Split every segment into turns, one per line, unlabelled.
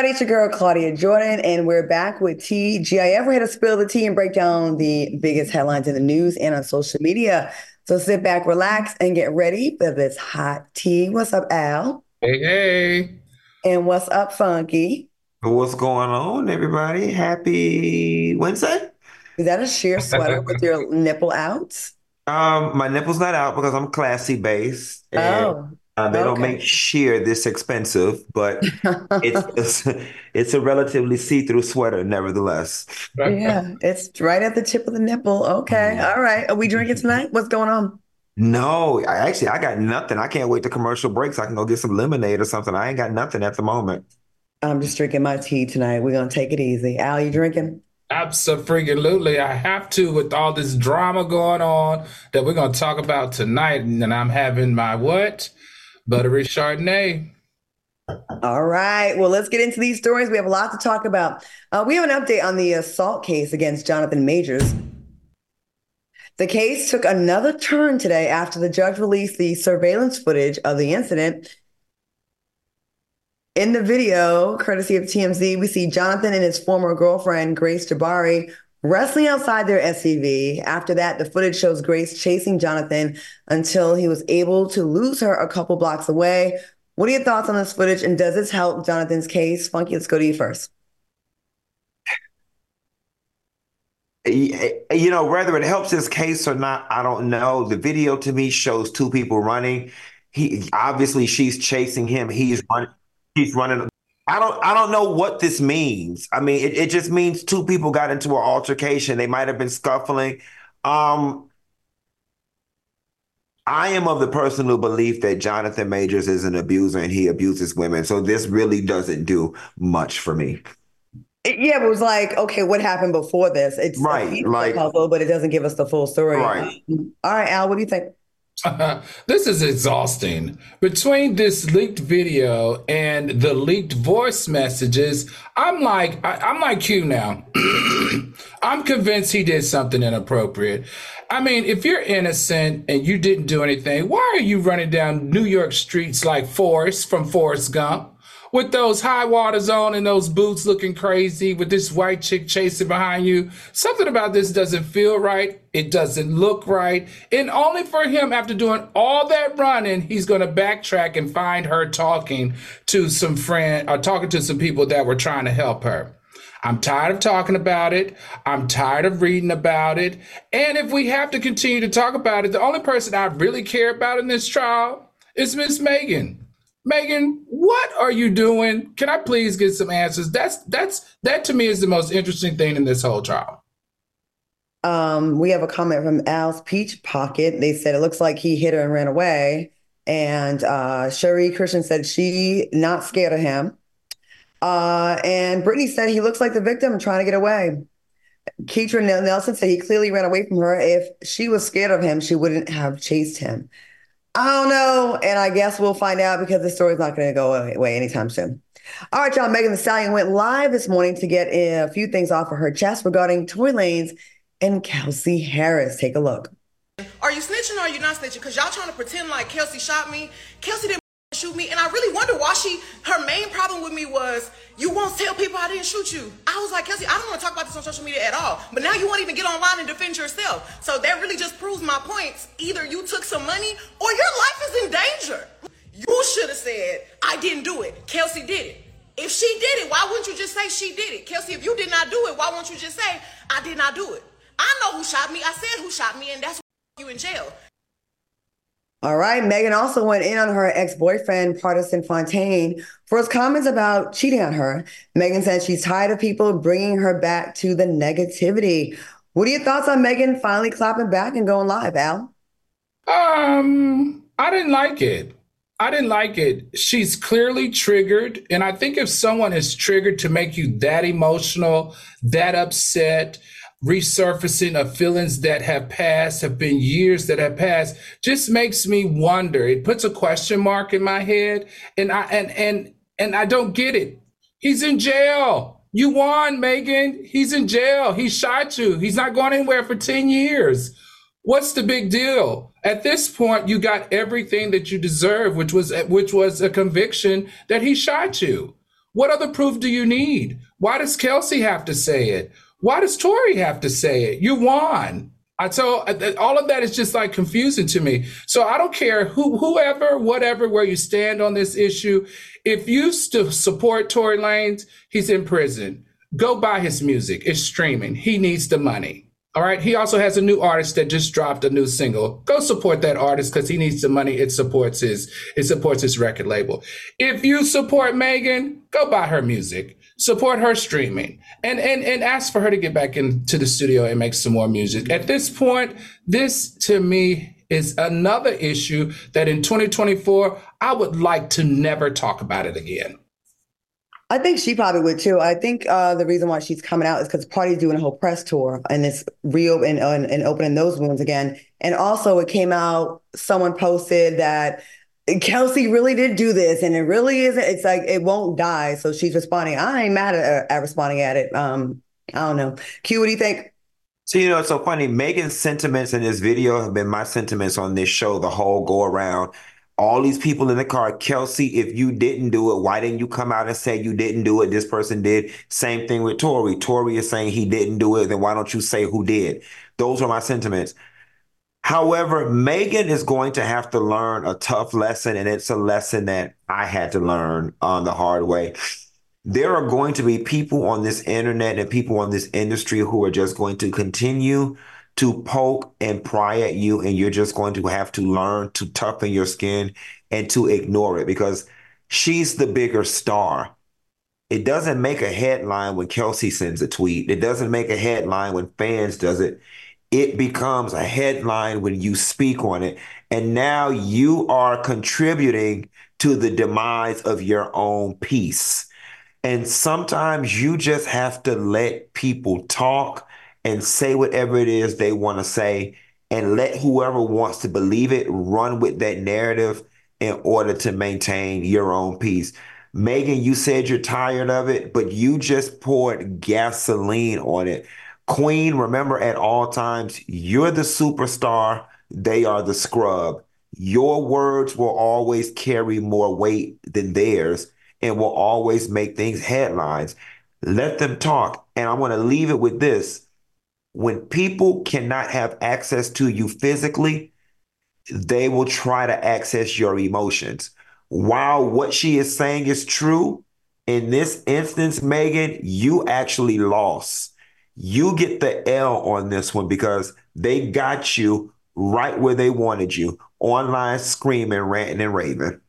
Everybody, it's your girl Claudia Jordan, and we're back with TGIF. We're here to spill the tea and break down the biggest headlines in the news and on social media. So sit back, relax, and get ready for this hot tea. What's up, Al?
Hey, hey.
And what's up, Funky?
What's going on, everybody? Happy Wednesday.
Is that a sheer sweater with your nipple out?
Um, my nipple's not out because I'm classy based.
Oh,
uh, they don't make sheer this expensive, but it's it's, it's a relatively see-through sweater, nevertheless.
Yeah, it's right at the tip of the nipple. Okay, all right. Are we drinking tonight? What's going on?
No, I actually I got nothing. I can't wait to commercial breaks. I can go get some lemonade or something. I ain't got nothing at the moment.
I'm just drinking my tea tonight. We're gonna take it easy. Al, you drinking?
Absolutely. I have to with all this drama going on that we're going to talk about tonight. And I'm having my what? Buttery Chardonnay.
All right. Well, let's get into these stories. We have a lot to talk about. Uh, we have an update on the assault case against Jonathan Majors. The case took another turn today after the judge released the surveillance footage of the incident. In the video, courtesy of TMZ, we see Jonathan and his former girlfriend, Grace Jabbari, wrestling outside their SUV. After that, the footage shows Grace chasing Jonathan until he was able to lose her a couple blocks away. What are your thoughts on this footage, and does this help Jonathan's case? Funky, let's go to you first.
You know, whether it helps his case or not, I don't know. The video to me shows two people running. He obviously she's chasing him. He's running. He's running. I don't. I don't know what this means. I mean, it, it just means two people got into an altercation. They might have been scuffling. Um, I am of the personal belief that Jonathan Majors is an abuser and he abuses women. So this really doesn't do much for me.
It- yeah, it was like, okay, what happened before this? It's
Right,
piece of the
like-
puzzle, but it doesn't give us the full story.
Right.
All right, Al, what do you think?
this is exhausting. Between this leaked video and the leaked voice messages, I'm like, I, I'm like you now. I'm convinced he did something inappropriate. I mean, if you're innocent and you didn't do anything, why are you running down New York streets like Forrest from Forrest Gump? With those high waters on and those boots looking crazy, with this white chick chasing behind you, something about this doesn't feel right. It doesn't look right. And only for him, after doing all that running, he's going to backtrack and find her talking to some friend or talking to some people that were trying to help her. I'm tired of talking about it. I'm tired of reading about it. And if we have to continue to talk about it, the only person I really care about in this trial is Miss Megan. Megan, what are you doing? Can I please get some answers? That's that's that to me is the most interesting thing in this whole trial.
Um, we have a comment from Al's Peach Pocket. They said it looks like he hit her and ran away. And uh, Cherie Christian said she not scared of him. Uh, and Brittany said he looks like the victim trying to get away. Keitra Nel- Nelson said he clearly ran away from her. If she was scared of him, she wouldn't have chased him. I don't know. And I guess we'll find out because the story's not going to go away anytime soon. All right, y'all. Megan Thee Stallion went live this morning to get a few things off of her chest regarding Tory Lanez and Kelsey Harris. Take a look.
Are you snitching or are you not snitching? Because y'all trying to pretend like Kelsey shot me. Kelsey didn't shoot me. And I really wonder why she, her main problem with me was, you won't tell people I didn't shoot you. I was like, Kelsey, I don't want to talk about this on social media at all. But now you won't even get online and defend yourself. So that really just proves my points. Either you took some money or your life is in danger. You should have said, I didn't do it. Kelsey did it. If she did it, why wouldn't you just say she did it? Kelsey, if you did not do it, why won't you just say, I did not do it? I know who shot me. I said who shot me, and that's why you in jail.
All right. Megan also went in on her ex boyfriend, Pardison Fontaine, for his comments about cheating on her. Megan said she's tired of people bringing her back to the negativity. What are your thoughts on Megan finally clapping back and going live, Al?
Um, I didn't like it. I didn't like it. She's clearly triggered. And I think if someone is triggered to make you that emotional, that upset, resurfacing of feelings that have passed, have been years that have passed, just makes me wonder. It puts a question mark in my head. And I and and and I don't get it. He's in jail. You won, Megan. He's in jail. He shot you. He's not going anywhere for 10 years. What's the big deal? At this point, you got everything that you deserve, which was which was a conviction that he shot you. What other proof do you need? Why does Kelsey have to say it? Why does Tory have to say it? You won. I told uh, all of that is just like confusing to me. So I don't care who, whoever, whatever, where you stand on this issue. If you still support Tory Lanez, he's in prison. Go buy his music. It's streaming. He needs the money. All right. He also has a new artist that just dropped a new single. Go support that artist because he needs the money. It supports his it supports his record label. If you support Megan, go buy her music. Support her streaming and and and ask for her to get back into the studio and make some more music. At this point, this to me is another issue that in 2024 I would like to never talk about it again.
I think she probably would too. I think uh, the reason why she's coming out is because Pardi's doing a whole press tour and it's reopening and, and opening those wounds again. And also, it came out. Someone posted that Kelsey really did do this, and it really isn't. It's like it won't die. So she's responding. I ain't mad at, at responding at it. Um, I don't know. Q, what do you think?
So you know, it's so funny. Megan's sentiments in this video have been my sentiments on this show the whole go around all these people in the car. Kelsey, if you didn't do it, why didn't you come out and say you didn't do it? This person did. Same thing with Tory. Tory is saying he didn't do it. Then why don't you say who did? Those are my sentiments. However, Megan is going to have to learn a tough lesson, and it's a lesson that I had to learn on the hard way. There are going to be people on this internet and people on this industry who are just going to continue to poke and pry at you, and you're just going to have to learn to toughen your skin and to ignore it because she's the bigger star. It doesn't make a headline when Kelsey sends a tweet. It doesn't make a headline when fans does it. It becomes a headline when you speak on it. And now you are contributing to the demise of your own peace. And sometimes you just have to let people talk and say whatever it is they want to say and let whoever wants to believe it run with that narrative in order to maintain your own peace. Megan, you said you're tired of it, but you just poured gasoline on it. Queen, remember at all times, you're the superstar, they are the scrub. Your words will always carry more weight than theirs and will always make things headlines. Let them talk. And I want to leave it with this when people cannot have access to you physically, they will try to access your emotions. While what she is saying is true, in this instance, Megan, you actually lost. You get the L on this one because they got you right where they wanted you online screaming, ranting, and raving.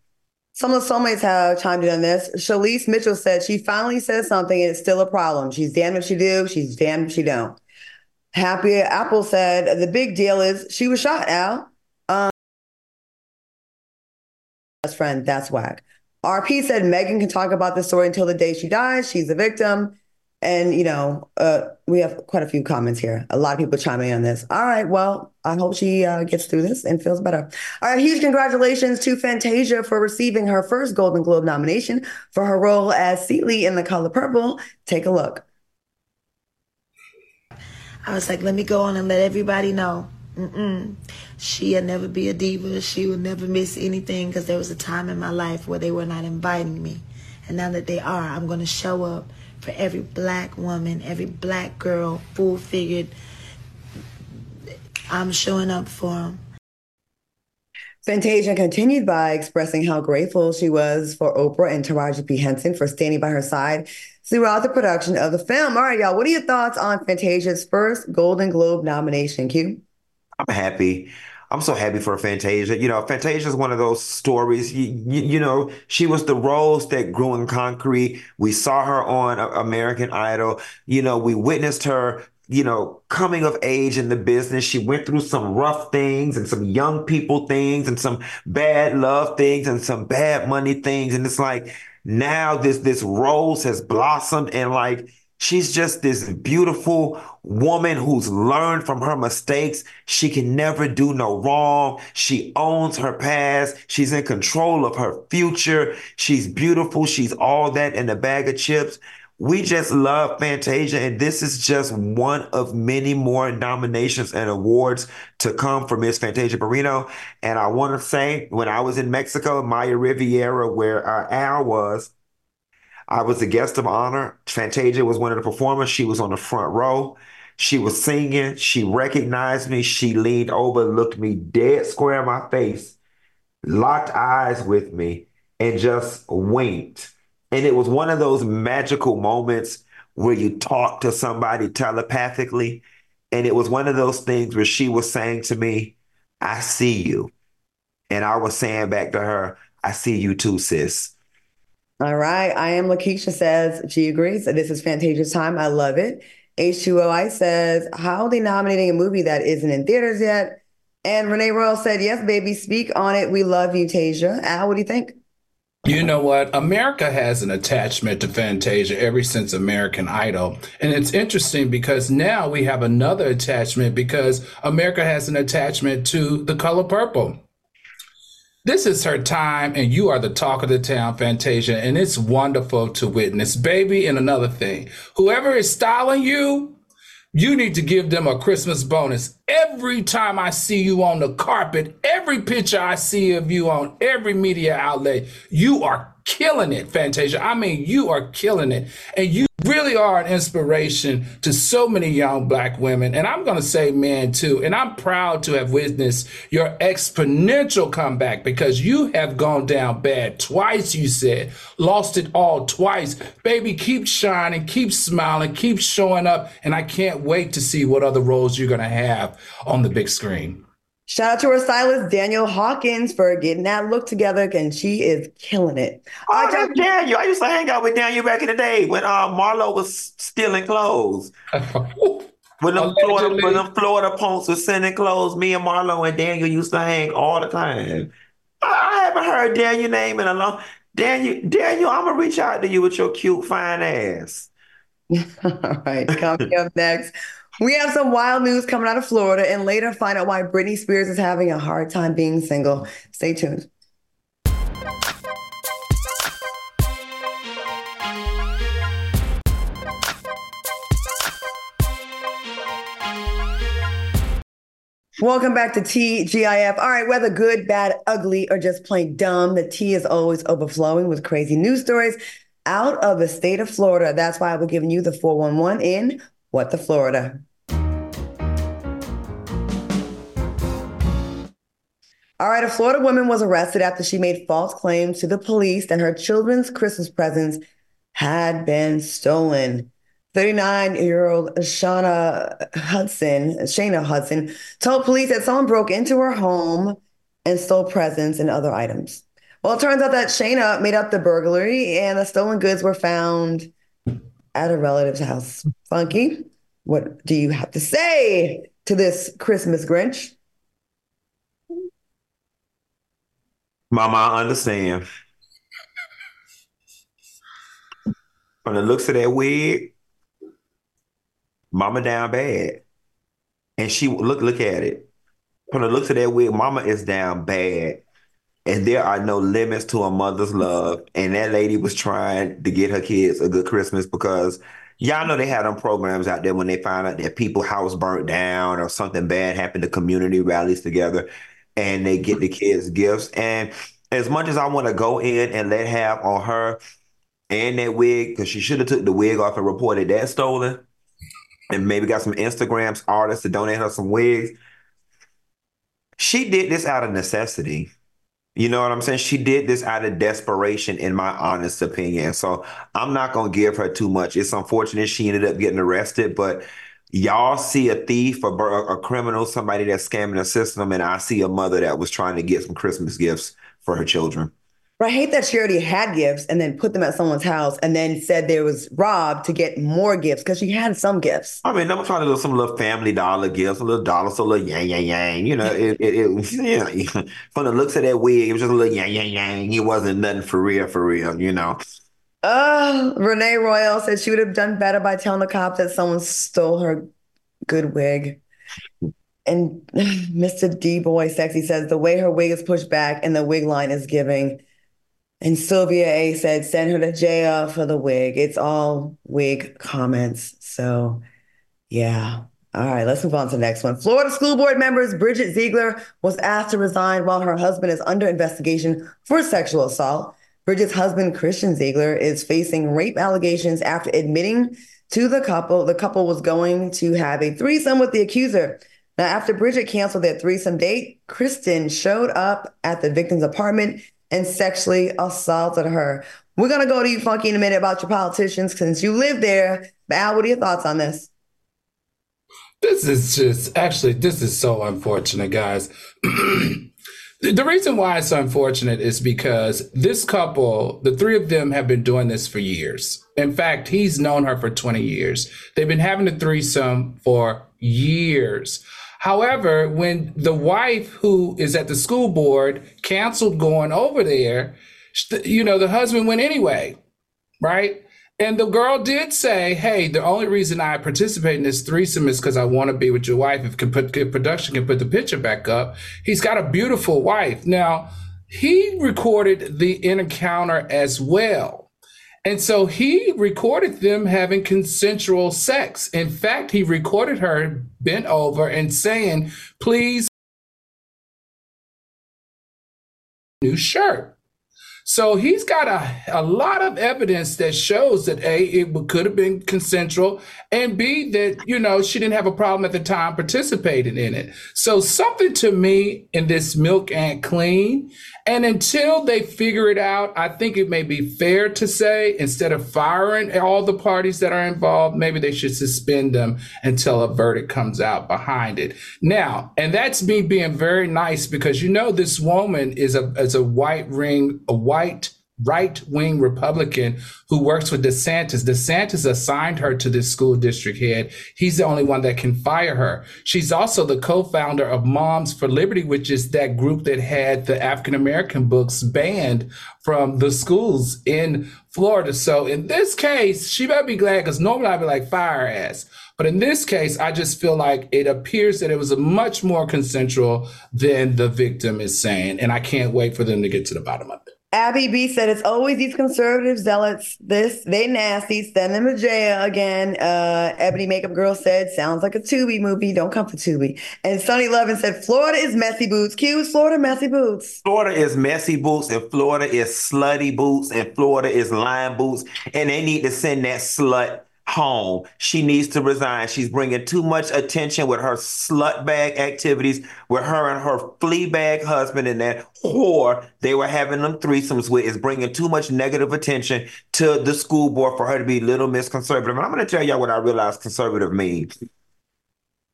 Some of the soulmates have chimed in on this. Shalise Mitchell said she finally said something and it's still a problem. She's damned if she do, she's damned if she don't. Happy Apple said the big deal is she was shot, Al. Um, best friend, that's whack. RP said Megan can talk about the story until the day she dies. She's a victim. And, you know, uh, we have quite a few comments here. A lot of people chiming in on this. All right. Well, I hope she uh, gets through this and feels better. All right. Huge congratulations to Fantasia for receiving her first Golden Globe nomination for her role as Celie in The Color Purple. Take a look.
I was like, let me go on and let everybody know. Mm-mm. She'll never be a diva. She will never miss anything because there was a time in my life where they were not inviting me. And now that they are, I'm going to show up for every black woman, every black girl, full figured. I'm showing up for them.
Fantasia continued by expressing how grateful she was for Oprah and Taraji P. Henson for standing by her side throughout the production of the film. All right, y'all, what are your thoughts on Fantasia's first Golden Globe nomination, Q?
I'm happy. I'm so happy for Fantasia. You know, Fantasia is one of those stories. You, you, you, know, she was the rose that grew in concrete. We saw her on American Idol. You know, we witnessed her you know, coming of age in the business. She went through some rough things and some young people things and some bad love things and some bad money things. And it's like now this this rose has blossomed and like she's just this beautiful woman who's learned from her mistakes. She can never do no wrong. She owns her past. She's in control of her future. She's beautiful. She's all that in a bag of chips. We just love Fantasia, and this is just one of many more nominations and awards to come for Miss Fantasia Barrino. And I want to say, when I was in Mexico, Maya Riviera, where uh, Al was, I was the guest of honor. Fantasia was one of the performers. She was on the front row. She was singing. She recognized me. She leaned over, looked me dead square in my face, locked eyes with me, and just winked. And it was one of those magical moments where you talk to somebody telepathically. And it was one of those things where she was saying to me, I see you. And I was saying back to her, I see you too, sis.
All right. I am Lakeisha says she agrees. This is Fantasia's time. I love it. H2OI says, How are they nominating a movie that isn't in theaters yet? And Renee Royal said, Yes, baby, speak on it. We love you, Tasia. Al, what do you think?
You know what? America has an attachment to Fantasia ever since American Idol. And it's interesting because now we have another attachment because America has an attachment to the color purple. This is her time, and you are the talk of the town, Fantasia, and it's wonderful to witness. Baby, and another thing, whoever is styling you, you need to give them a Christmas bonus. Every time I see you on the carpet, every picture I see of you on every media outlet, you are killing it, Fantasia. I mean, you are killing it. And you really are an inspiration to so many young black women. And I'm going to say men too. And I'm proud to have witnessed your exponential comeback because you have gone down bad twice, you said, lost it all twice. Baby, keep shining, keep smiling, keep showing up. And I can't wait to see what other roles you're going to have on the big screen.
Shout out to our stylist, Daniel Hawkins, for getting that look together, and she is killing it.
Oh, that's Daniel. I used to hang out with Daniel back in the day when uh, Marlo was stealing clothes. when them Florida, when them Florida punks were sending clothes, me and Marlo and Daniel used to hang all the time. I haven't heard Daniel name in a long. Daniel, Daniel, I'm gonna reach out to you with your cute, fine ass.
all right, coming up next. We have some wild news coming out of Florida and later find out why Britney Spears is having a hard time being single. Stay tuned. Welcome back to TGIF. All right, whether good, bad, ugly, or just plain dumb, the tea is always overflowing with crazy news stories out of the state of Florida. That's why we're giving you the 411 in What the Florida. All right, a Florida woman was arrested after she made false claims to the police that her children's Christmas presents had been stolen. 39 year old Shauna Hudson, Shana Hudson, told police that someone broke into her home and stole presents and other items. Well, it turns out that Shana made up the burglary and the stolen goods were found at a relative's house. Funky, what do you have to say to this Christmas Grinch?
Mama, I understand. From the looks of that wig, Mama down bad. And she look look at it. From the looks of that wig, Mama is down bad. And there are no limits to a mother's love. And that lady was trying to get her kids a good Christmas because y'all know they had them programs out there when they find out that people house burnt down or something bad happened, the community rallies together and they get the kids gifts. And as much as I want to go in and let have on her and that wig, because she should have took the wig off and reported that stolen, and maybe got some Instagrams artists to donate her some wigs. She did this out of necessity. You know what I'm saying? She did this out of desperation, in my honest opinion. So I'm not gonna give her too much. It's unfortunate she ended up getting arrested, but y'all see a thief, a, a criminal, somebody that's scamming the system, and I see a mother that was trying to get some Christmas gifts for her children.
But I hate that she already had gifts and then put them at someone's house and then said there was robbed to get more gifts because she had some gifts.
I mean, I'm trying to do some little family dollar gifts, a little dollar, so a little yang yang yang. You know, it, it, it yeah. From the looks of that wig, it was just a little yang yang yang. It wasn't nothing for real, for real. You know.
Uh, Renee Royal said she would have done better by telling the cops that someone stole her good wig. And Mr. D Boy Sexy says the way her wig is pushed back and the wig line is giving. And Sylvia A said, send her to jail for the wig. It's all wig comments. So, yeah. All right, let's move on to the next one. Florida School Board members Bridget Ziegler was asked to resign while her husband is under investigation for sexual assault. Bridget's husband, Christian Ziegler, is facing rape allegations after admitting to the couple the couple was going to have a threesome with the accuser. Now, after Bridget canceled their threesome date, Christian showed up at the victim's apartment and sexually assaulted her. We're going to go to you, Funky, in a minute about your politicians since you live there. But Al, what are your thoughts on this?
This is just actually, this is so unfortunate, guys. the reason why it's unfortunate is because this couple, the three of them have been doing this for years. In fact, he's known her for 20 years. They've been having a threesome for years. However, when the wife who is at the school board canceled going over there, you know, the husband went anyway, right? And the girl did say, "Hey, the only reason I participate in this threesome is because I want to be with your wife. If put, if production can put the picture back up, he's got a beautiful wife. Now, he recorded the encounter as well, and so he recorded them having consensual sex. In fact, he recorded her bent over and saying, "Please." New shirt. So he's got a, a lot of evidence that shows that A, it could have been consensual, and B, that, you know, she didn't have a problem at the time participating in it. So something to me in this milk and clean and until they figure it out, I think it may be fair to say instead of firing all the parties that are involved, maybe they should suspend them until a verdict comes out behind it. Now, and that's me being very nice because you know this woman is a is a white ring, a white right wing Republican who works with DeSantis. DeSantis assigned her to this school district head. He's the only one that can fire her. She's also the co founder of Moms for Liberty, which is that group that had the African American books banned from the schools in Florida. So in this case, she better be glad because normally I'd be like, fire ass. But in this case, I just feel like it appears that it was much more consensual than the victim is saying. And I can't wait for them to get to the bottom of it.
Abby B said it's always these conservative zealots. This they nasty. Send them to jail again. Uh, Ebony Makeup Girl said sounds like a Tubi movie. Don't come for Tubi. And Sunny Lovin said Florida is messy boots. Is Florida messy boots.
Florida is messy boots, and Florida is slutty boots, and Florida is line boots, and they need to send that slut home. She needs to resign. She's bringing too much attention with her slut bag activities with her and her flea bag husband and that whore they were having them threesomes with is bringing too much negative attention to the school board for her to be little miss conservative. And I'm going to tell y'all what I realize conservative means.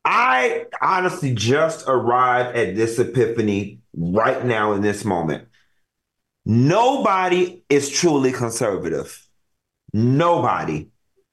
I honestly just arrived at this epiphany right now in this moment. Nobody is truly conservative. Nobody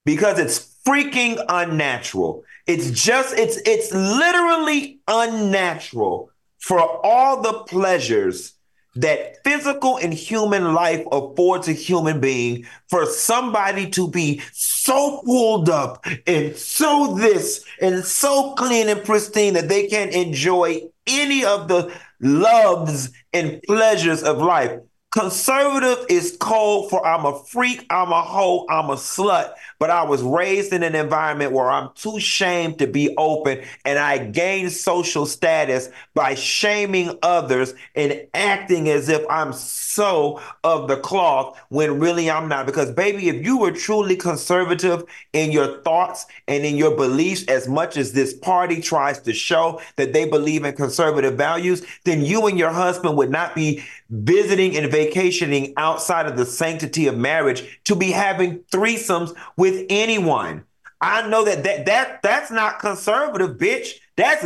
because it's freaking unnatural. It's just it's it's literally unnatural for all the pleasures that physical and human life affords a human being for somebody to be so pulled up and so this and so clean and pristine that they can't enjoy any of the loves and pleasures of life. Conservative is cold for I'm a freak, I'm a hoe, I'm a slut but I was raised in an environment where I'm too shamed to be open and I gained social status by shaming others and acting as if I'm so of the cloth when really I'm not. Because, baby, if you were truly conservative in your thoughts and in your beliefs, as much as this party tries to show that they believe in conservative values, then you and your husband would not be visiting and vacationing outside of the sanctity of marriage to be having threesomes with anyone. I know that that, that that's not conservative, bitch. That's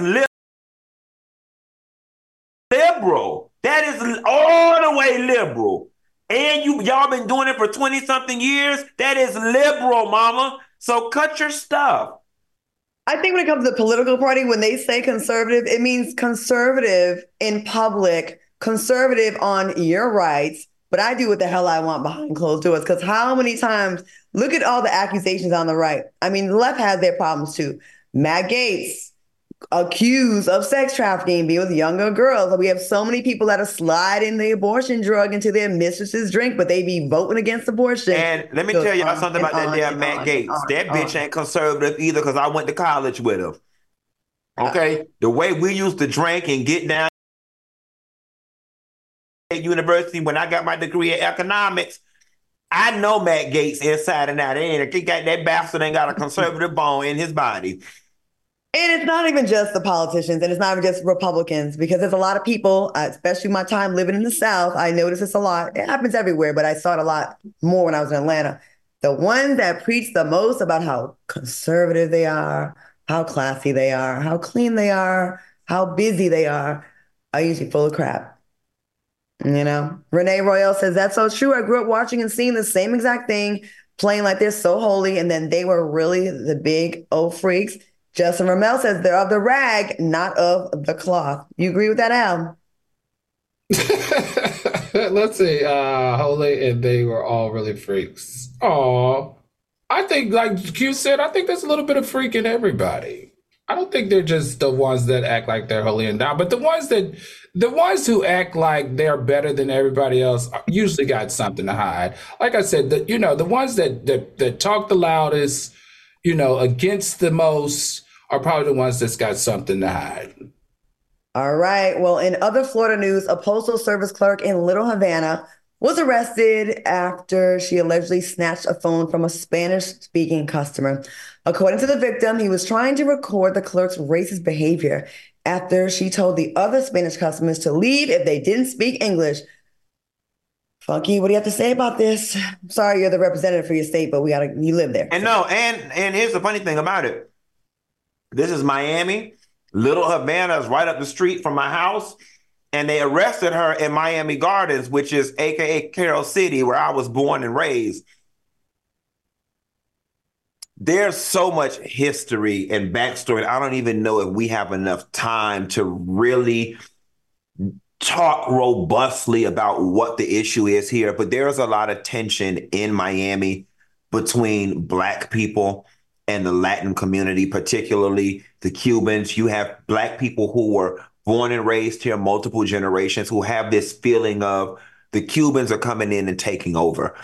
liberal. That is all the way liberal. And you y'all been doing it for 20 something years. That is liberal, mama. So cut your stuff.
I think when it comes to the political party, when they say conservative, it means conservative in public conservative on your rights, but I do what the hell I want behind closed doors. Because how many times, look at all the accusations on the right. I mean, the left has their problems too. Matt Gaetz accused of sex trafficking, being with younger girls. We have so many people that are sliding the abortion drug into their mistress's drink, but they be voting against abortion.
And let me so tell y'all um, something about that damn Matt Gaetz. that bitch ain't conservative either because I went to college with him. Okay, the way we used to drink and get down University when I got my degree in economics. I know Matt Gaetz inside and out. And he got that bastard ain't got a conservative bone in his body.
And it's not even just the politicians and it's not even just Republicans because there's a lot of people, uh, especially my time living in the South. I notice this a lot. It happens everywhere, but I saw it a lot more when I was in Atlanta. The ones that preach the most about how conservative they are, how classy they are, how clean they are, how busy they are, are usually full of crap. You know, Renee Royale says that's so true. I grew up watching and seeing the same exact thing, playing like they're so holy, and then they were really the big old freaks. Justin Ramel says they're of the rag, not of the cloth. You agree with that, Al?
Let's see. Uh, holy, and they were all really freaks. Oh, I think, like Q said, I think there's a little bit of freak in everybody. I don't think they're just the ones that act like they're holy and down, but the ones that the ones who act like they're better than everybody else usually got something to hide. Like I said, the, you know, the ones that, that that talk the loudest, you know, against the most are probably the ones that's got something to hide.
All right. Well, in other Florida news, a postal service clerk in Little Havana was arrested after she allegedly snatched a phone from a Spanish speaking customer. According to the victim, he was trying to record the clerk's racist behavior after she told the other Spanish customers to leave if they didn't speak English. Funky, what do you have to say about this? I'm sorry you're the representative for your state, but we gotta you live there.
And no, and and here's the funny thing about it. This is Miami. Little Havana is right up the street from my house. And they arrested her in Miami Gardens, which is AKA Carol City, where I was born and raised. There's so much history and backstory. I don't even know if we have enough time to really talk robustly about what the issue is here. But there's a lot of tension in Miami between Black people and the Latin community, particularly the Cubans. You have Black people who were born and raised here, multiple generations, who have this feeling of the Cubans are coming in and taking over.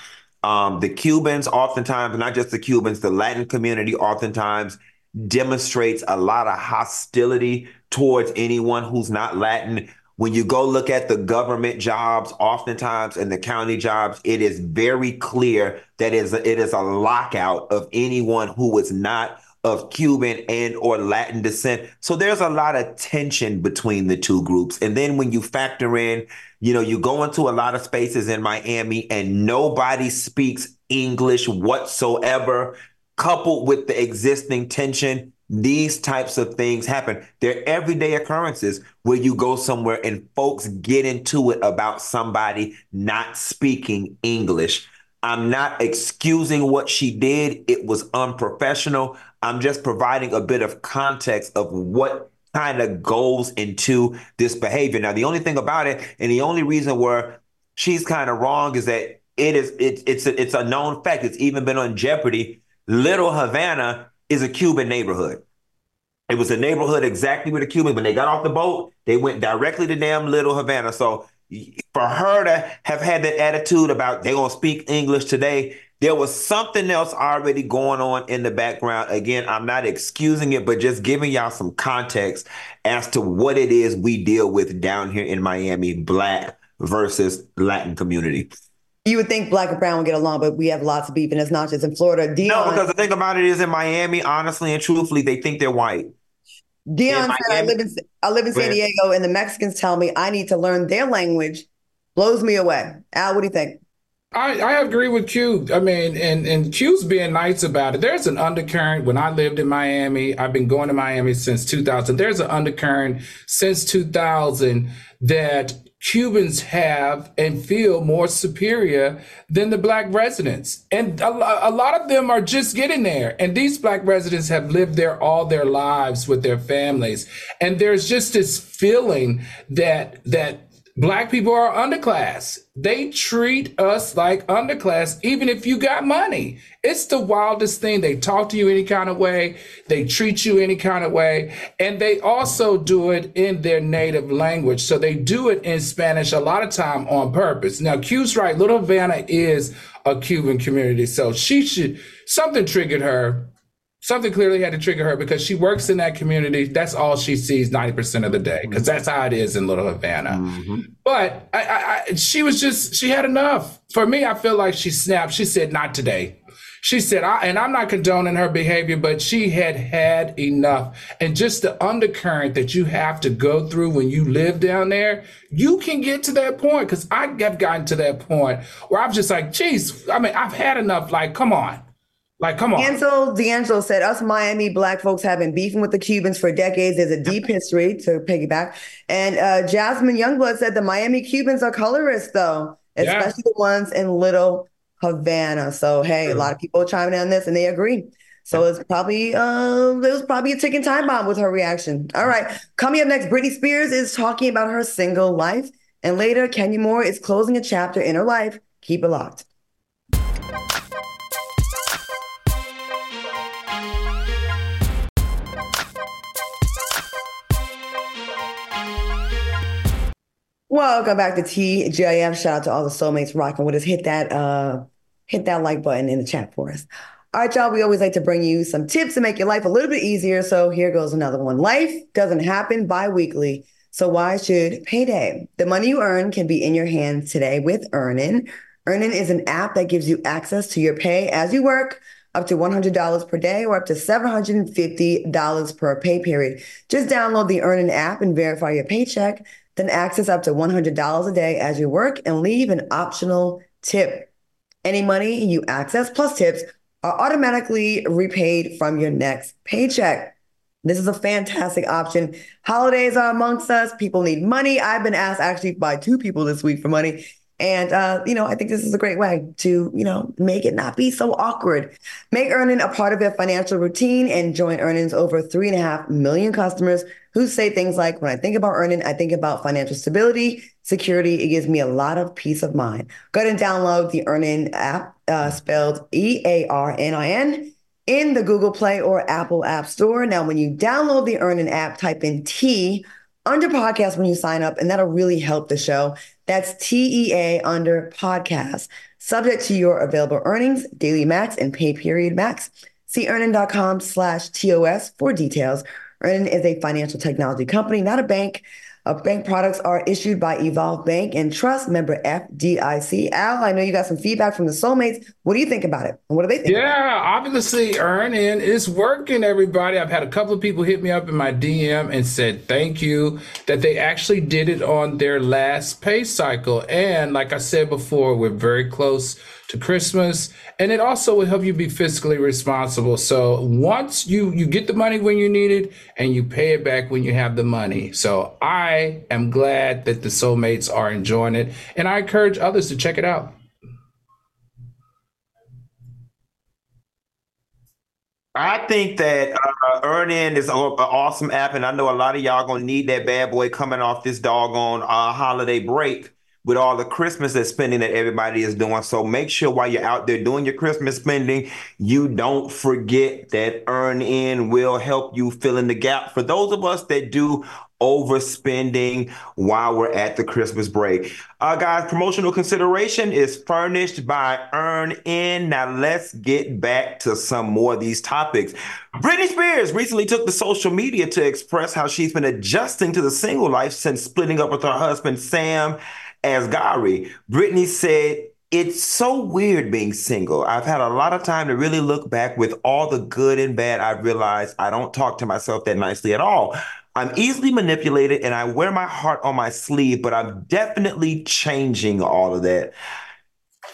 Um, the Cubans, oftentimes, not just the Cubans, the Latin community oftentimes demonstrates a lot of hostility towards anyone who's not Latin. When you go look at the government jobs, oftentimes and the county jobs, it is very clear that it is a, it is a lockout of anyone who is not of Cuban and or Latin descent. So there's a lot of tension between the two groups. And then when you factor in, you know, you go into a lot of spaces in Miami and nobody speaks English whatsoever, coupled with the existing tension, these types of things happen. They're everyday occurrences where you go somewhere and folks get into it about somebody not speaking English. I'm not excusing what she did. It was unprofessional. I'm just providing a bit of context of what kind of goes into this behavior. Now, the only thing about it, and the only reason where she's kind of wrong is that it is it, it's a, it's a known fact. It's even been on Jeopardy. Little Havana is a Cuban neighborhood. It was a neighborhood exactly where the Cubans, when they got off the boat, they went directly to damn Little Havana. So for her to have had that attitude about they're gonna speak English today, there was something else already going on in the background. Again, I'm not excusing it, but just giving y'all some context as to what it is we deal with down here in Miami, black versus Latin community.
You would think black and brown would get along, but we have lots of beef, and it's not just in Florida.
Dion, no, because the thing about it is in Miami, honestly and truthfully, they think they're white.
Dion said, I live in I live in San Diego, and the Mexicans tell me I need to learn their language. Blows me away. Al, what do you think?
I, I agree with Q. I mean, and, and Q's being nice about it. There's an undercurrent. When I lived in Miami, I've been going to Miami since 2000. There's an undercurrent since 2000 that Cubans have and feel more superior than the black residents. And a, a, lot of them are just getting there. And these black residents have lived there all their lives with their families. And there's just this feeling that, that Black people are underclass. They treat us like underclass, even if you got money. It's the wildest thing. They talk to you any kind of way. They treat you any kind of way. And they also do it in their native language. So they do it in Spanish a lot of time on purpose. Now, Q's right. Little Havana is a Cuban community. So she should, something triggered her something clearly had to trigger her because she works in that community. That's all she sees 90% of the day because that's how it is in Little Havana. Mm-hmm. But I, I, I, she was just, she had enough. For me, I feel like she snapped. She said, not today. She said, I, and I'm not condoning her behavior, but she had had enough. And just the undercurrent that you have to go through when you live down there, you can get to that point. Cause I have gotten to that point where I'm just like, geez, I mean, I've had enough. Like, come on. Like, come on.
Ansel D'Angelo said, Us Miami black folks have been beefing with the Cubans for decades. There's a deep history to piggyback. And uh, Jasmine Youngblood said the Miami Cubans are colorist, though, especially yeah. the ones in Little Havana. So, hey, a lot of people chiming in on this and they agree. So it's probably uh, it was probably a ticking time bomb with her reaction. All right, coming up next, Britney Spears is talking about her single life, and later, Kenya Moore is closing a chapter in her life. Keep it locked. Welcome back to TGIF. Shout out to all the soulmates rocking with us. Hit that uh hit that like button in the chat for us. All right, y'all. We always like to bring you some tips to make your life a little bit easier. So here goes another one. Life doesn't happen bi-weekly. So why should payday? The money you earn can be in your hands today with Earnin. Earnin is an app that gives you access to your pay as you work up to $100 per day or up to $750 per pay period. Just download the Earnin app and verify your paycheck then access up to $100 a day as you work and leave an optional tip. Any money you access plus tips are automatically repaid from your next paycheck. This is a fantastic option. Holidays are amongst us. People need money. I've been asked actually by two people this week for money. And, uh, you know, I think this is a great way to, you know, make it not be so awkward. Make Earnin a part of your financial routine and join Earnin's over three and a half million customers who say things like, when I think about Earnin, I think about financial stability, security. It gives me a lot of peace of mind. Go ahead and download the Earnin app, uh, spelled E A R N I N, in the Google Play or Apple App Store. Now, when you download the Earnin app, type in T under podcast when you sign up, and that'll really help the show. That's T E A under podcast, subject to your available earnings, daily max, and pay period max. See earnin.com slash TOS for details. Earnin is a financial technology company, not a bank. Uh, bank products are issued by Evolve Bank and Trust member FDIC. Al, I know you got some feedback from the soulmates. What do you think about it? And What do they think?
Yeah, obviously, Earnin is working, everybody. I've had a couple of people hit me up in my DM and said thank you that they actually did it on their last pay cycle. And like I said before, we're very close to Christmas, and it also will help you be fiscally responsible. So once you you get the money when you need it, and you pay it back when you have the money. So I am glad that the soulmates are enjoying it, and I encourage others to check it out.
I think that uh, Earnin is an awesome app, and I know a lot of y'all gonna need that bad boy coming off this doggone uh, holiday break with all the Christmas spending that everybody is doing. So make sure while you're out there doing your Christmas spending, you don't forget that Earnin will help you fill in the gap. For those of us that do overspending while we're at the Christmas break. Uh, guys, promotional consideration is furnished by Earn In. Now let's get back to some more of these topics. Britney Spears recently took to social media to express how she's been adjusting to the single life since splitting up with her husband Sam Asghari, Britney said, It's so weird being single. I've had a lot of time to really look back with all the good and bad. I've realized I don't talk to myself that nicely at all. I'm easily manipulated and I wear my heart on my sleeve, but I'm definitely changing all of that.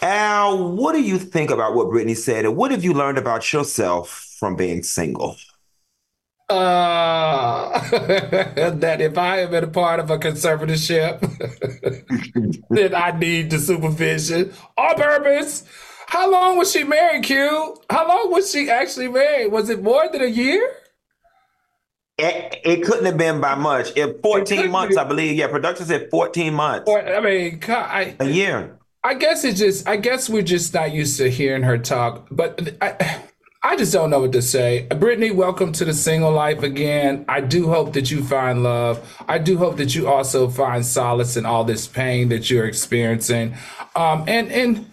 Al, what do you think about what Britney said? And what have you learned about yourself from being single?
Uh, that if I am a part of a conservatorship, then I need the supervision on purpose. How long was she married, Q? How long was she actually married? Was it more than a year?
It, it couldn't have been by much. If 14 months, be. I believe. Yeah, production said 14 months.
Or, I mean, I,
a year.
I guess it's just, I guess we're just not used to hearing her talk. But I, I just don't know what to say. Britney, welcome to the single life again. I do hope that you find love. I do hope that you also find solace in all this pain that you're experiencing. Um, and and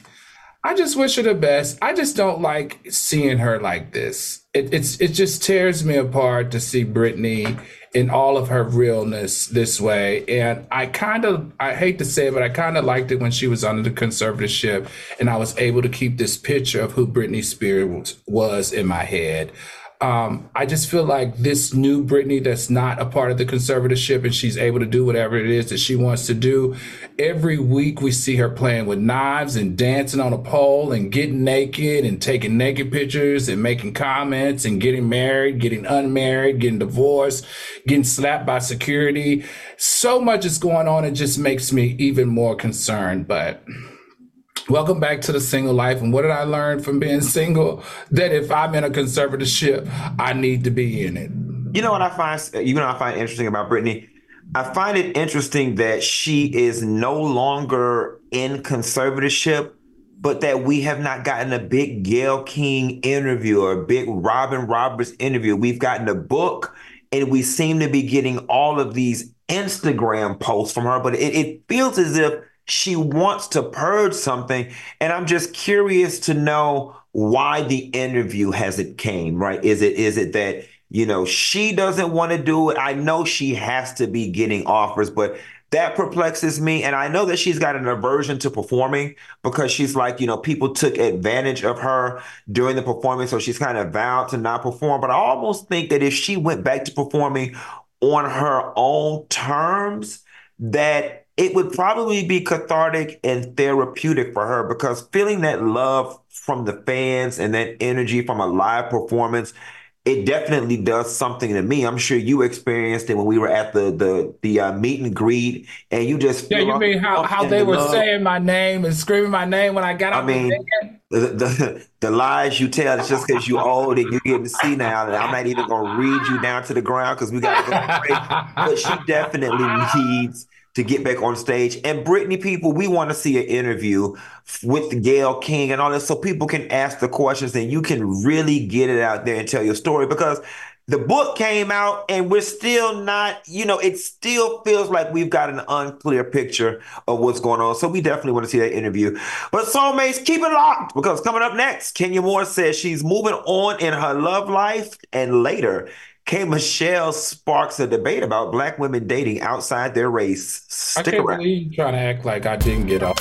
I just wish her the best. I just don't like seeing her like this. It, it's it just tears me apart to see Britney in all of her realness this way. And I kind of, I hate to say it, but I kind of liked it when she was under the conservatorship and I was able to keep this picture of who Britney Spears was in my head. Um, I just feel like this new Britney that's not a part of the conservatorship and she's able to do whatever it is that she wants to do. Every week we see her playing with knives and dancing on a pole and getting naked and taking naked pictures and making comments and getting married, getting unmarried, getting divorced, getting slapped by security. So much is going on. It just makes me even more concerned, but Welcome back to the single life. And what did I learn from being single? That if I'm in a conservatorship, I need to be in it.
You know what I find, you know, I find interesting about Britney. I find it interesting that she is no longer in conservatorship, but that we have not gotten a big Gayle King interview or a big Robin Roberts interview. We've gotten a book, and we seem to be getting all of these Instagram posts from her, but it, it feels as if she wants to purge something. And I'm just curious to know why the interview hasn't came, right? Is it is it that, you know, she doesn't want to do it? I know she has to be getting offers, but that perplexes me. And I know that she's got an aversion to performing because she's like, you know, people took advantage of her during the performance. So she's kind of vowed to not perform. But I almost think that if she went back to performing on her own terms, that it would probably be cathartic and therapeutic for her because feeling that love from the fans and that energy from a live performance it definitely does something to me. I'm sure you experienced it when we were at the the the uh, meet and greet, and you just
yeah. You mean how, how they were love. saying my name and screaming my name when I got I mean,
the, the, the lies you tell it's just because you old and you're getting to see now, and I'm not even gonna read you down to the ground because we got to go. but she definitely needs to get back on stage. And Britney, people, we want to see an interview with Gayle King and all this so people can ask the questions and you can really get it out there and tell your story because the book came out and we're still not, you know, it still feels like we've got an unclear picture of what's going on. So we definitely want to see that interview. But soulmates, keep it locked because coming up next, Kenya Moore says she's moving on in her love life and later K. Michelle sparks a debate about black women dating outside their race.
Stick I can't around. believe you trying to act like I didn't get up.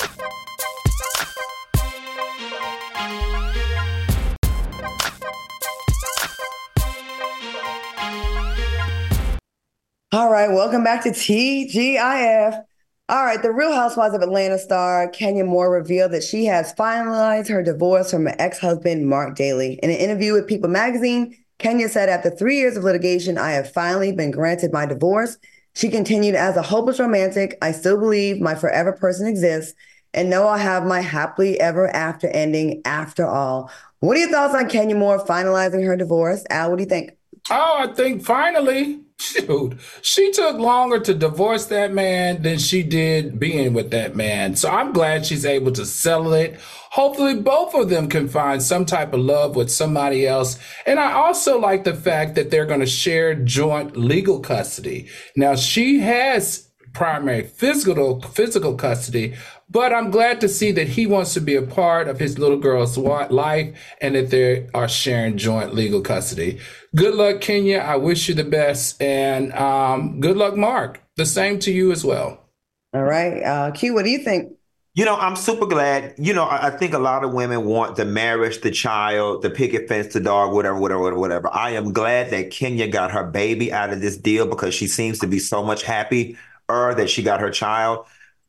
All right, welcome back to TGIF. All right, the Real Housewives of Atlanta star Kenya Moore revealed that she has finalized her divorce from her ex-husband Marc Daly. In an interview with People magazine, Kenya said, after three years of litigation, I have finally been granted my divorce. She continued, as a hopeless romantic, I still believe my forever person exists and know I'll have my happily ever after ending after all. What are your thoughts on Kenya Moore finalizing her divorce? Al, what do you think?
Oh, I think finally, shoot, she took longer to divorce that man than she did being with that man. So I'm glad she's able to settle it hopefully both of them can find some type of love with somebody else. And I also like the fact that they're going to share joint legal custody. Now she has primary physical physical custody, but I'm glad to see that he wants to be a part of his little girl's life and that they are sharing joint legal custody. Good luck, Kenya. I wish you the best. And um, good luck, Marc. The same to you as well.
All right. Uh, Q, what do you think?
You know, I'm super glad. You know, I, I, think a lot of women want the marriage, the child, the picket fence, the dog, whatever, whatever, whatever. I am glad that Kenya got her baby out of this deal because she seems to be so much happier that she got her child.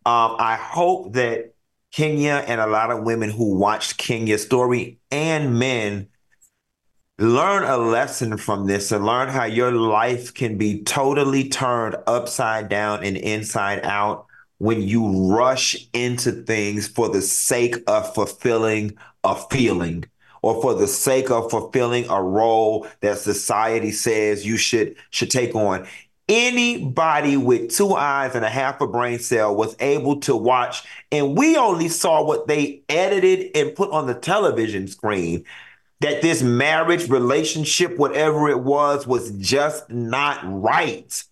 Um, I hope that Kenya and a lot of women who watched Kenya's story and men learn a lesson from this and learn how your life can be totally turned upside down and inside out when you rush into things for the sake of fulfilling a feeling or for the sake of fulfilling a role that society says you should should take on anybody with two eyes and a half a brain cell was able to watch and we only saw what they edited and put on the television screen that this marriage relationship whatever it was was just not right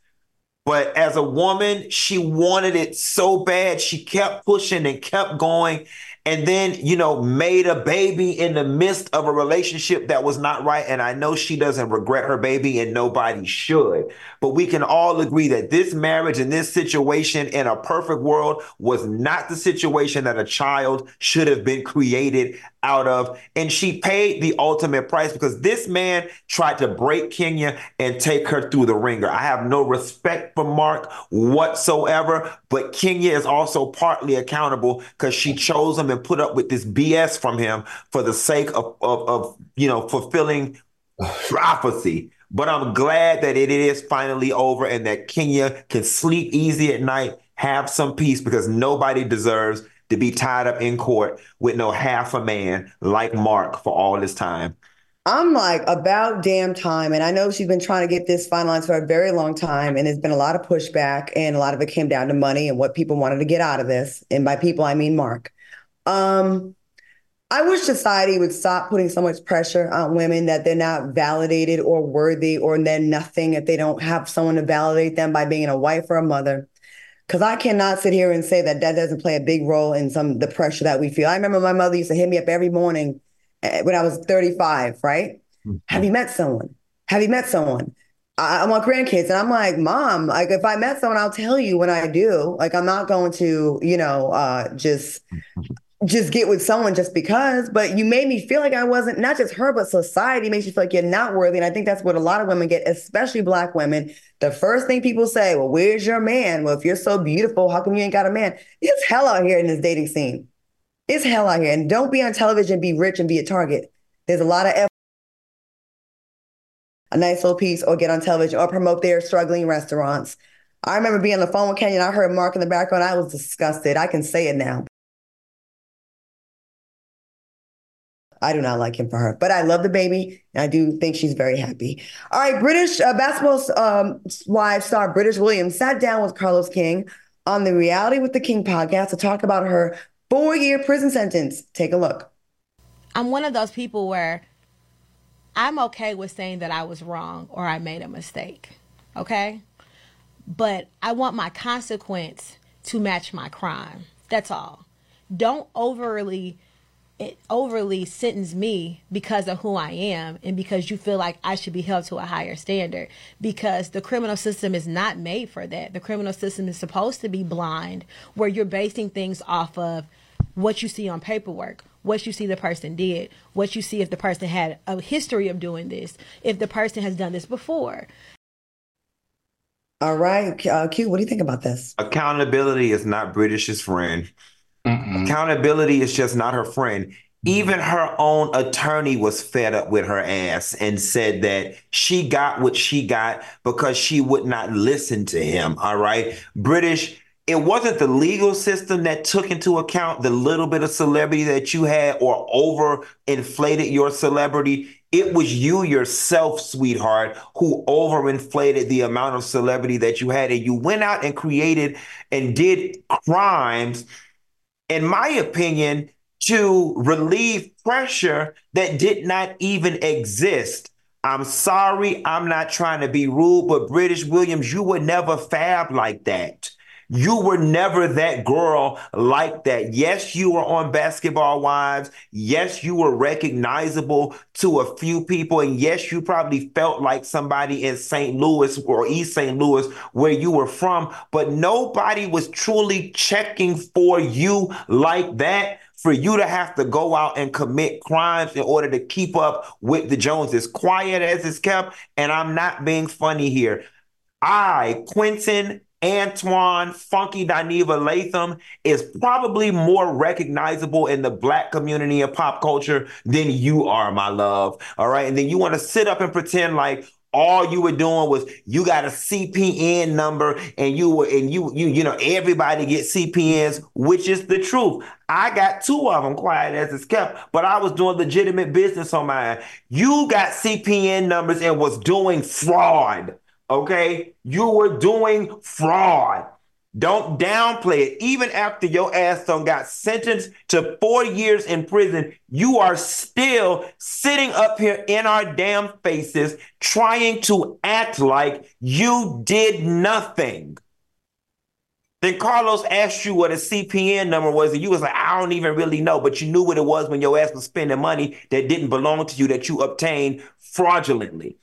but as a woman, she wanted it so bad. She kept pushing and kept going. And then, you know, made a baby in the midst of a relationship that was not right. And I know she doesn't regret her baby and nobody should, but we can all agree that this marriage and this situation in a perfect world was not the situation that a child should have been created out of. And she paid the ultimate price because this man tried to break Kenya and take her through the ringer. I have no respect for Marc whatsoever, but Kenya is also partly accountable because she chose him and put up with this BS from him for the sake of, of, of you know, fulfilling prophecy. But I'm glad that it is finally over and that Kenya can sleep easy at night, have some peace because nobody deserves to be tied up in court with no half a man like Marc for all this time.
I'm like, about damn time. And I know she's been trying to get this finalized for a very long time. And there's been a lot of pushback, and a lot of it came down to money and what people wanted to get out of this. And by people, I mean Marc. Um, I wish society would stop putting so much pressure on women that they're not validated or worthy or they're nothing if they don't have someone to validate them by being a wife or a mother because I cannot sit here and say that that doesn't play a big role in some the pressure that we feel. I remember my mother used to hit me up every morning eh, when I was 35, right? Mm-hmm. Have you met someone? Have you met someone? I, I want grandkids. And I'm like, mom, like if I met someone, I'll tell you when I do. Like I'm not going to, you know, uh, just just get with someone just because, but you made me feel like I wasn't, not just her, but society makes you feel like you're not worthy. And I think that's what a lot of women get, especially black women. The first thing people say, well, where's your man? Well, if you're so beautiful, how come you ain't got a man? It's hell out here in this dating scene. It's hell out here. And don't be on television, be rich and be a target. There's a lot of effort. A nice little piece or get on television or promote their struggling restaurants. I remember being on the phone with Kenya and I heard Marc in the background. I was disgusted. I can say it now. I do not like him for her, but I love the baby. And I do think she's very happy. All right, Brittish uh, basketball um, wife star Brittish Williams sat down with Carlos King on the Reality with the King podcast to talk about her four year prison sentence. Take a look.
I'm one of those people where I'm okay with saying that I was wrong or I made a mistake. Okay. But I want my consequence to match my crime. That's all. Don't overly it overly sentence me because of who I am and because you feel like I should be held to a higher standard because the criminal system is not made for that. The criminal system is supposed to be blind where you're basing things off of what you see on paperwork, what you see the person did, what you see if the person had a history of doing this, if the person has done this before.
All right, uh, Q, what do you think about this?
Accountability is not Brittish's friend. Mm-mm. Accountability is just not her friend. Even her own attorney was fed up with her ass and said that she got what she got because she would not listen to him. All right. Brittish, it wasn't the legal system that took into account the little bit of celebrity that you had or over inflated your celebrity. It was you yourself, sweetheart, who overinflated the amount of celebrity that you had. And you went out and created and did crimes in my opinion, to relieve pressure that did not even exist. I'm sorry, I'm not trying to be rude, but Brittish Williams, you were never fab like that. You were never that girl like that. Yes, you were on Basketball Wives. Yes, you were recognizable to a few people. And yes, you probably felt like somebody in St. Louis or East St. Louis where you were from, but nobody was truly checking for you like that for you to have to go out and commit crimes in order to keep up with the Joneses. Quiet as it's kept, and I'm not being funny here. I, Quentin Antoine Funky Dineva Latham is probably more recognizable in the black community and pop culture than you are, my love. All right. And then you want to sit up and pretend like all you were doing was you got a CPN number and you were and you you you know everybody gets CPNs, which is the truth. I got two of them, quiet as it's kept, but I was doing legitimate business on mine. You got CPN numbers and was doing fraud. Okay. You were doing fraud. Don't downplay it. Even after your ass done got sentenced to four years in prison, you are still sitting up here in our damn faces trying to act like you did nothing. Then Carlos asked you what a CPN number was, and you was like, I don't even really know, but you knew what it was when your ass was spending money that didn't belong to you that you obtained fraudulently.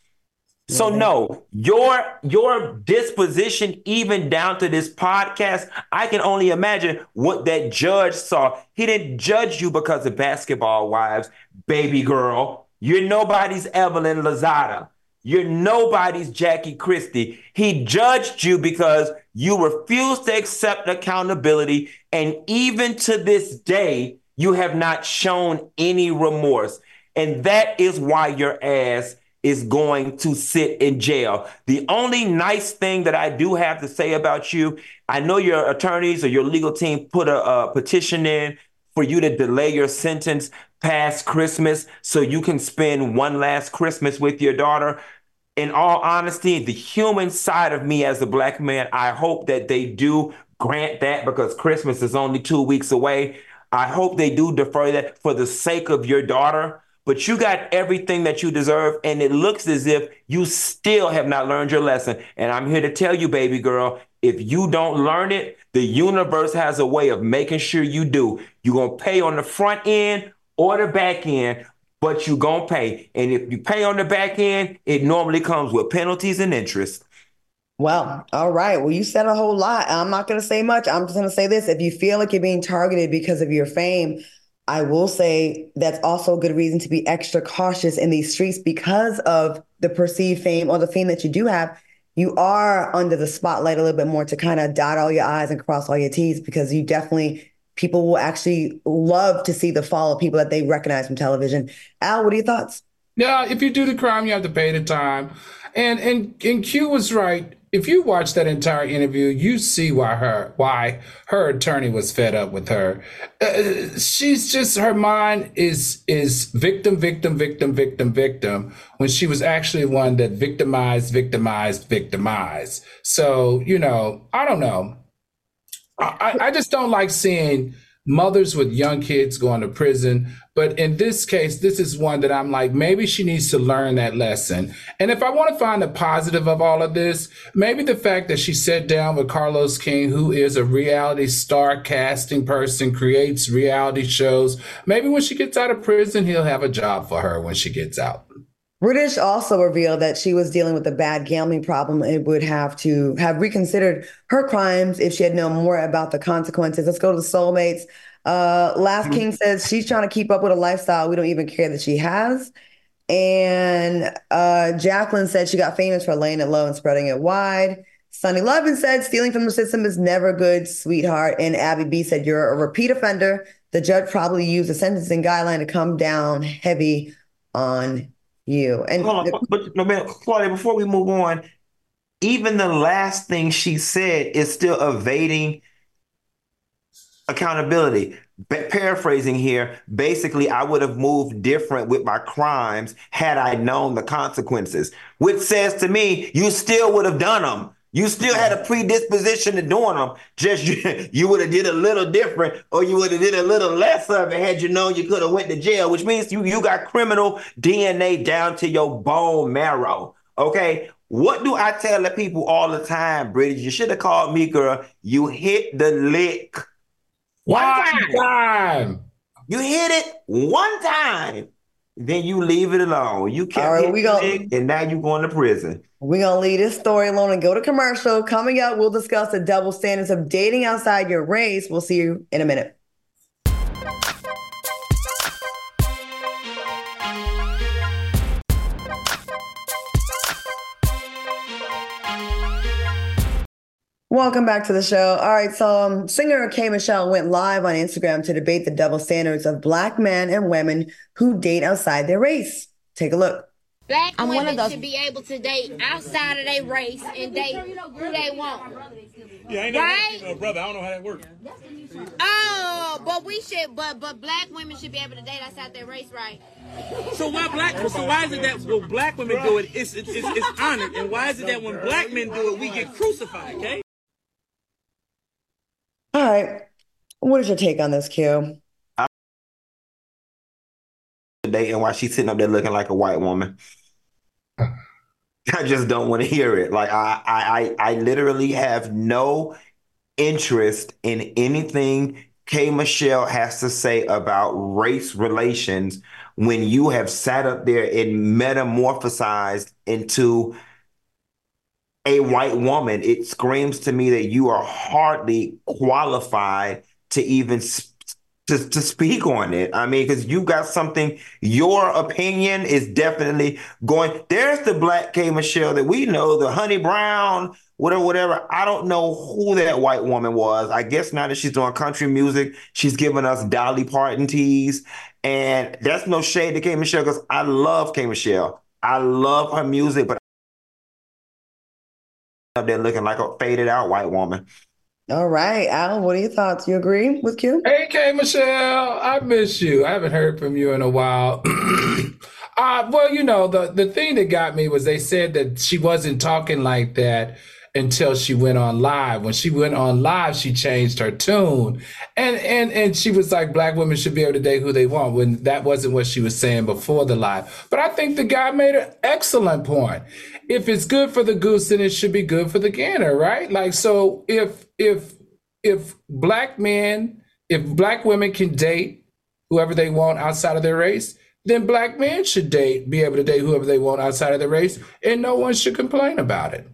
So mm-hmm. no, your your disposition, even down to this podcast, I can only imagine what that judge saw. He didn't judge you because of basketball wives, baby girl. You're nobody's Evelyn Lozada. You're nobody's Jackie Christie. He judged you because you refused to accept accountability, and even to this day, you have not shown any remorse. And that is why your ass is going to sit in jail. The only nice thing that I do have to say about you, I know your attorneys or your legal team put a, a petition in for you to delay your sentence past Christmas so you can spend one last Christmas with your daughter. In all honesty, the human side of me as a black man, I hope that they do grant that because Christmas is only two weeks away. I hope they do defer that for the sake of your daughter but you got everything that you deserve. And it looks as if you still have not learned your lesson. And I'm here to tell you, baby girl, if you don't learn it, the universe has a way of making sure you do. You're going to pay on the front end or the back end, but you're going to pay. And if you pay on the back end, it normally comes with penalties and interest.
Well, all right. Well, you said a whole lot. I'm not going to say much. I'm just going to say this. If you feel like you're being targeted because of your fame, I will say that's also a good reason to be extra cautious in these streets because of the perceived fame or the fame that you do have. You are under the spotlight a little bit more to kind of dot all your I's and cross all your T's because you definitely, people will actually love to see the fall of people that they recognize from television. Al, what are your thoughts?
Yeah, if you do the crime, you have to pay the time. And and and Q was right if you watch that entire interview, you see why her why her attorney was fed up with her. Uh, she's just her mind is is victim, victim, victim, victim, victim. When she was actually one that victimized, victimized, victimized. So you know, I don't know. I, I just don't like seeing mothers with young kids going to prison. But in this case, this is one that I'm like, maybe she needs to learn that lesson. And if I want to find the positive of all of this, maybe the fact that she sat down with Carlos King, who is a reality star casting person, creates reality shows. Maybe when she gets out of prison, he'll have a job for her when she gets out.
Brittish also revealed that she was dealing with a bad gambling problem and would have to have reconsidered her crimes if she had known more about the consequences. Let's go to the soulmates. Uh, Last mm-hmm. King says she's trying to keep up with a lifestyle we don't even care that she has. And uh, Jacqueline said she got famous for laying it low and spreading it wide. Sunny Lovin said stealing from the system is never good, sweetheart. And Abby B said you're a repeat offender. The judge probably used a sentencing guideline to come down heavy on you. And
Hold on, but no man, Claudia, before we move on, even the last thing she said is still evading accountability. paraphrasing here, basically, I would have moved different with my crimes had I known the consequences, which says to me, you still would have done them. You still had a predisposition to doing them. Just you, you would have did a little different, or you would have did a little less of it had you known you could have went to jail. Which means you you got criminal DNA down to your bone marrow. Okay, what do I tell the people all the time, Brittish? You should have called me, girl. You hit the lick.
One, time. time.
You hit it one time then you leave it alone. You kept All right, we gonna, and now you're going to prison.
We're going to leave this story alone and go to commercial. Coming up, we'll discuss the double standards of dating outside your race. We'll see you in a minute. Welcome back to the show. All right, so um, singer K Michelle went live on Instagram to debate the double standards of black men and women who date outside their race. Take a look.
Black I'm women those... should be able to date outside of their race and date who they want.
Yeah, I ain't right? never brother. I don't know how that works.
Oh, but we should, but but black women should be able to date outside their race, right?
So why black? So why is it that when black women do it, it's it's, it's, it's honored, and why is it that when black men do it, we get crucified? Okay.
All right. What is your take on this, Q?
Today and why she's sitting up there looking like a white woman. I just don't want to hear it. Like I, I, I literally have no interest in anything K Michelle has to say about race relations when you have sat up there and metamorphosized into a white woman. It screams to me that you are hardly qualified to even to, to speak on it. I mean, because you got something, your opinion is definitely going. There's the black K Michelle that we know, the honey brown, whatever, whatever. I don't know who that white woman was. I guess now that she's doing country music, she's giving us Dolly Parton teas. And that's no shade to K Michelle because I love K Michelle. I love her music, but up there looking like a faded out white woman.
All right, Al, what are your thoughts? You agree with Q?
Hey, K Michelle, I miss you. I haven't heard from you in a while. uh, well, you know, the, the thing that got me was they said that she wasn't talking like that until she went on live. When she went on live, she changed her tune. And and and she was like, black women should be able to date who they want when that wasn't what she was saying before the live. But I think the guy made an excellent point if it's good for the goose, then it should be good for the gander, right? Like so if if if black men, if black women can date whoever they want outside of their race, then black men should date, be able to date whoever they want outside of their race, and no one should complain about it.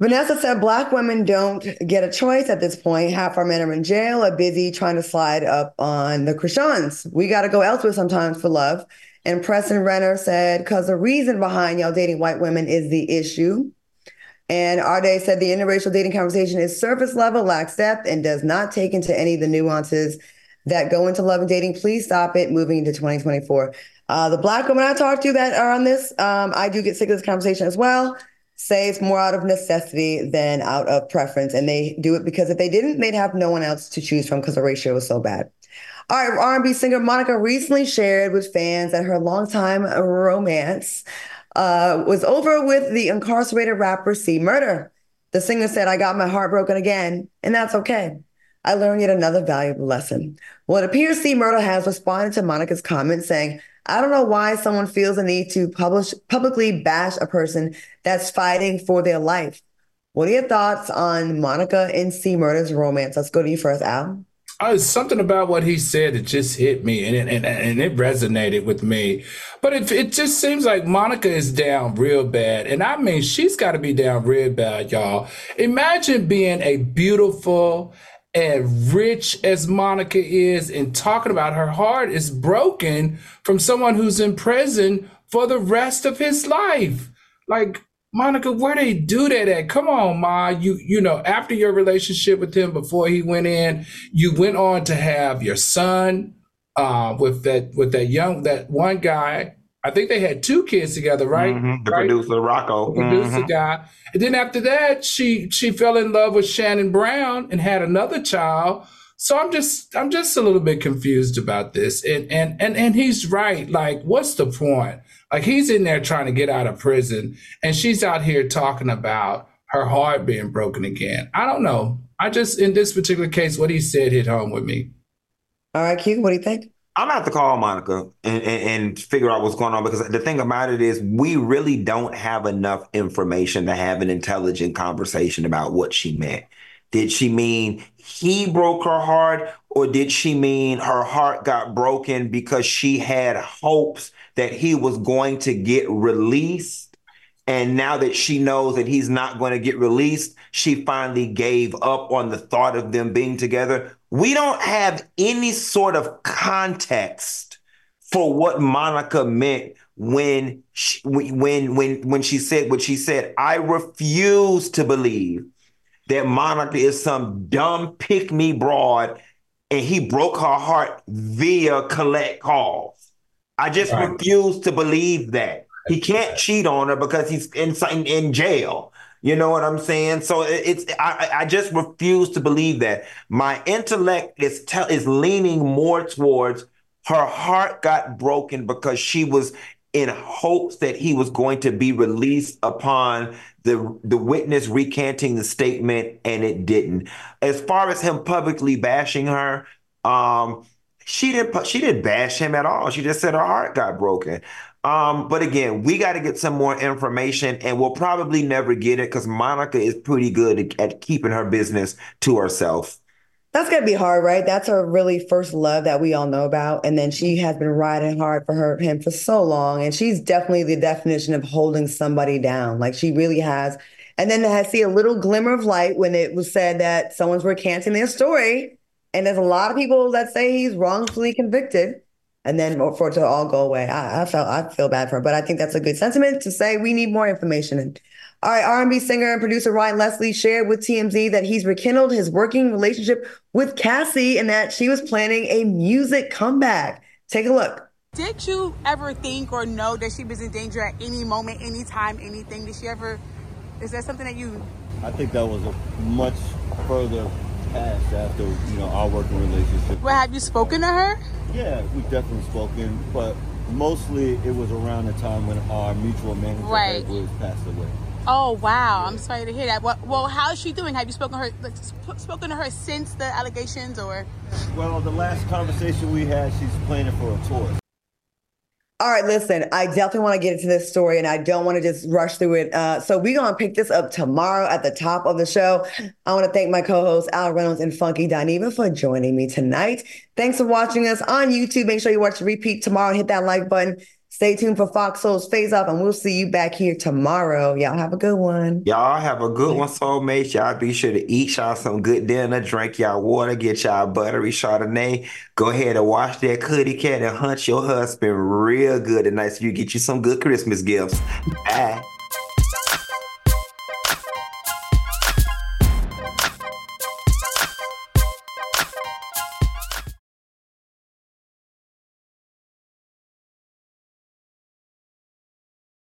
Vanessa said black women don't get a choice at this point. Half our men are in jail, are busy trying to slide up on the Krishans. We got to go elsewhere sometimes for love. And Preston Renner said, because the reason behind y'all dating white women is the issue. And Arde said the interracial dating conversation is surface level, lacks depth, and does not take into any of the nuances that go into love and dating. Please stop it moving into 2024. Uh, the black women I talk to that are on this, um, I do get sick of this conversation as well. Say it's more out of necessity than out of preference. And they do it because if they didn't, they'd have no one else to choose from because the ratio is so bad. All right, R&B singer Monica recently shared with fans that her longtime romance uh, was over with the incarcerated rapper C Murder. The singer said, I got my heart broken again, and that's okay. I learned yet another valuable lesson. Well, it appears C Murder has responded to Monica's comment saying, I don't know why someone feels the need to publish publicly bash a person that's fighting for their life. What are your thoughts on Monica and C Murder's romance? Let's go to you first, Al
uh, something about what he said that just hit me and it, and, and it resonated with me. But it, it just seems like Monica is down real bad. And I mean, she's got to be down real bad, y'all. Imagine being a beautiful and rich as Monica is and talking about her heart is broken from someone who's in prison for the rest of his life. Like, Monica, where they do that at? Come on, Ma. You you know, after your relationship with him before he went in, you went on to have your son uh, with that with that young that one guy. I think they had two kids together, right?
Mm-hmm. The
right?
producer Rocko,
the producer
mm-hmm.
guy. And then after that, she she fell in love with Shannon Brown and had another child. So I'm just I'm just a little bit confused about this. And and and and he's right. Like, what's the point? Like he's in there trying to get out of prison, and she's out here talking about her heart being broken again. I don't know. I just, in this particular case, what he said hit home with me.
All right, Q, what do you think?
I'm gonna have to call Monica and, and, and, figure out what's going on because the thing about it is we really don't have enough information to have an intelligent conversation about what she meant. Did she mean he broke her heart, or did she mean her heart got broken because she had hopes that he was going to get released? And now that she knows that he's not going to get released, she finally gave up on the thought of them being together. We don't have any sort of context for what Monica meant when she, when when when she said what she said. I refuse to believe that Monica is some dumb pick me broad and he broke her heart via collect calls. I just right. refuse to believe that. He can't cheat on her because he's in, in jail. You know what I'm saying? So it's I, I just refuse to believe that. My intellect is te- is leaning more towards her heart got broken because she was in hopes that he was going to be released upon the the witness recanting the statement and it didn't as far as him publicly bashing her um She didn't she didn't bash him at all. She just said her heart got broken. Um, but again, we got to get some more information, and we'll probably never get it because Monica is pretty good at keeping her business to herself.
That's gonna be hard, right? That's her really first love that we all know about, and then she has been riding hard for her him for so long, and she's definitely the definition of holding somebody down. Like she really has. And then I see a little glimmer of light when it was said that someone's recanting their story, and there's a lot of people that say he's wrongfully convicted, and then for it to all go away. I, I felt I feel bad for her, but I think that's a good sentiment to say we need more information. And all right, R&B singer and producer Ryan Leslie shared with TMZ that he's rekindled his working relationship with Cassie and that she was planning a music comeback. Take a look.
Did you ever think or know that she was in danger at any moment, anytime, anything? Did she ever? Is that something that you?
I think that was a much further past after you know our working relationship.
Well, have you spoken to her?
Yeah, we've definitely spoken, but mostly it was around the time when our mutual manager right. Edwards passed away.
Oh wow! I'm sorry to hear that. Well, well, how is she doing? Have you spoken to her like, spoken to her since the allegations, or?
Well, the last conversation we had, she's planning for a tour.
All right, listen, I definitely want to get into this story and I don't want to just rush through it. Uh, so we're going to pick this up tomorrow at the top of the show. I want to thank my co-hosts Al Reynolds and Funky Dineva for joining me tonight. Thanks for watching us on YouTube. Make sure you watch the repeat tomorrow and hit that like button. Stay tuned for Fox Soul's Phase Off, and we'll see you back here tomorrow. Y'all have a good one.
Y'all have a good one, soulmates. Y'all be sure to eat y'all some good dinner, drink y'all water, get y'all buttery Chardonnay. Go ahead and wash that cootie cat and hunt your husband real good tonight so you get you some good Christmas gifts. Bye.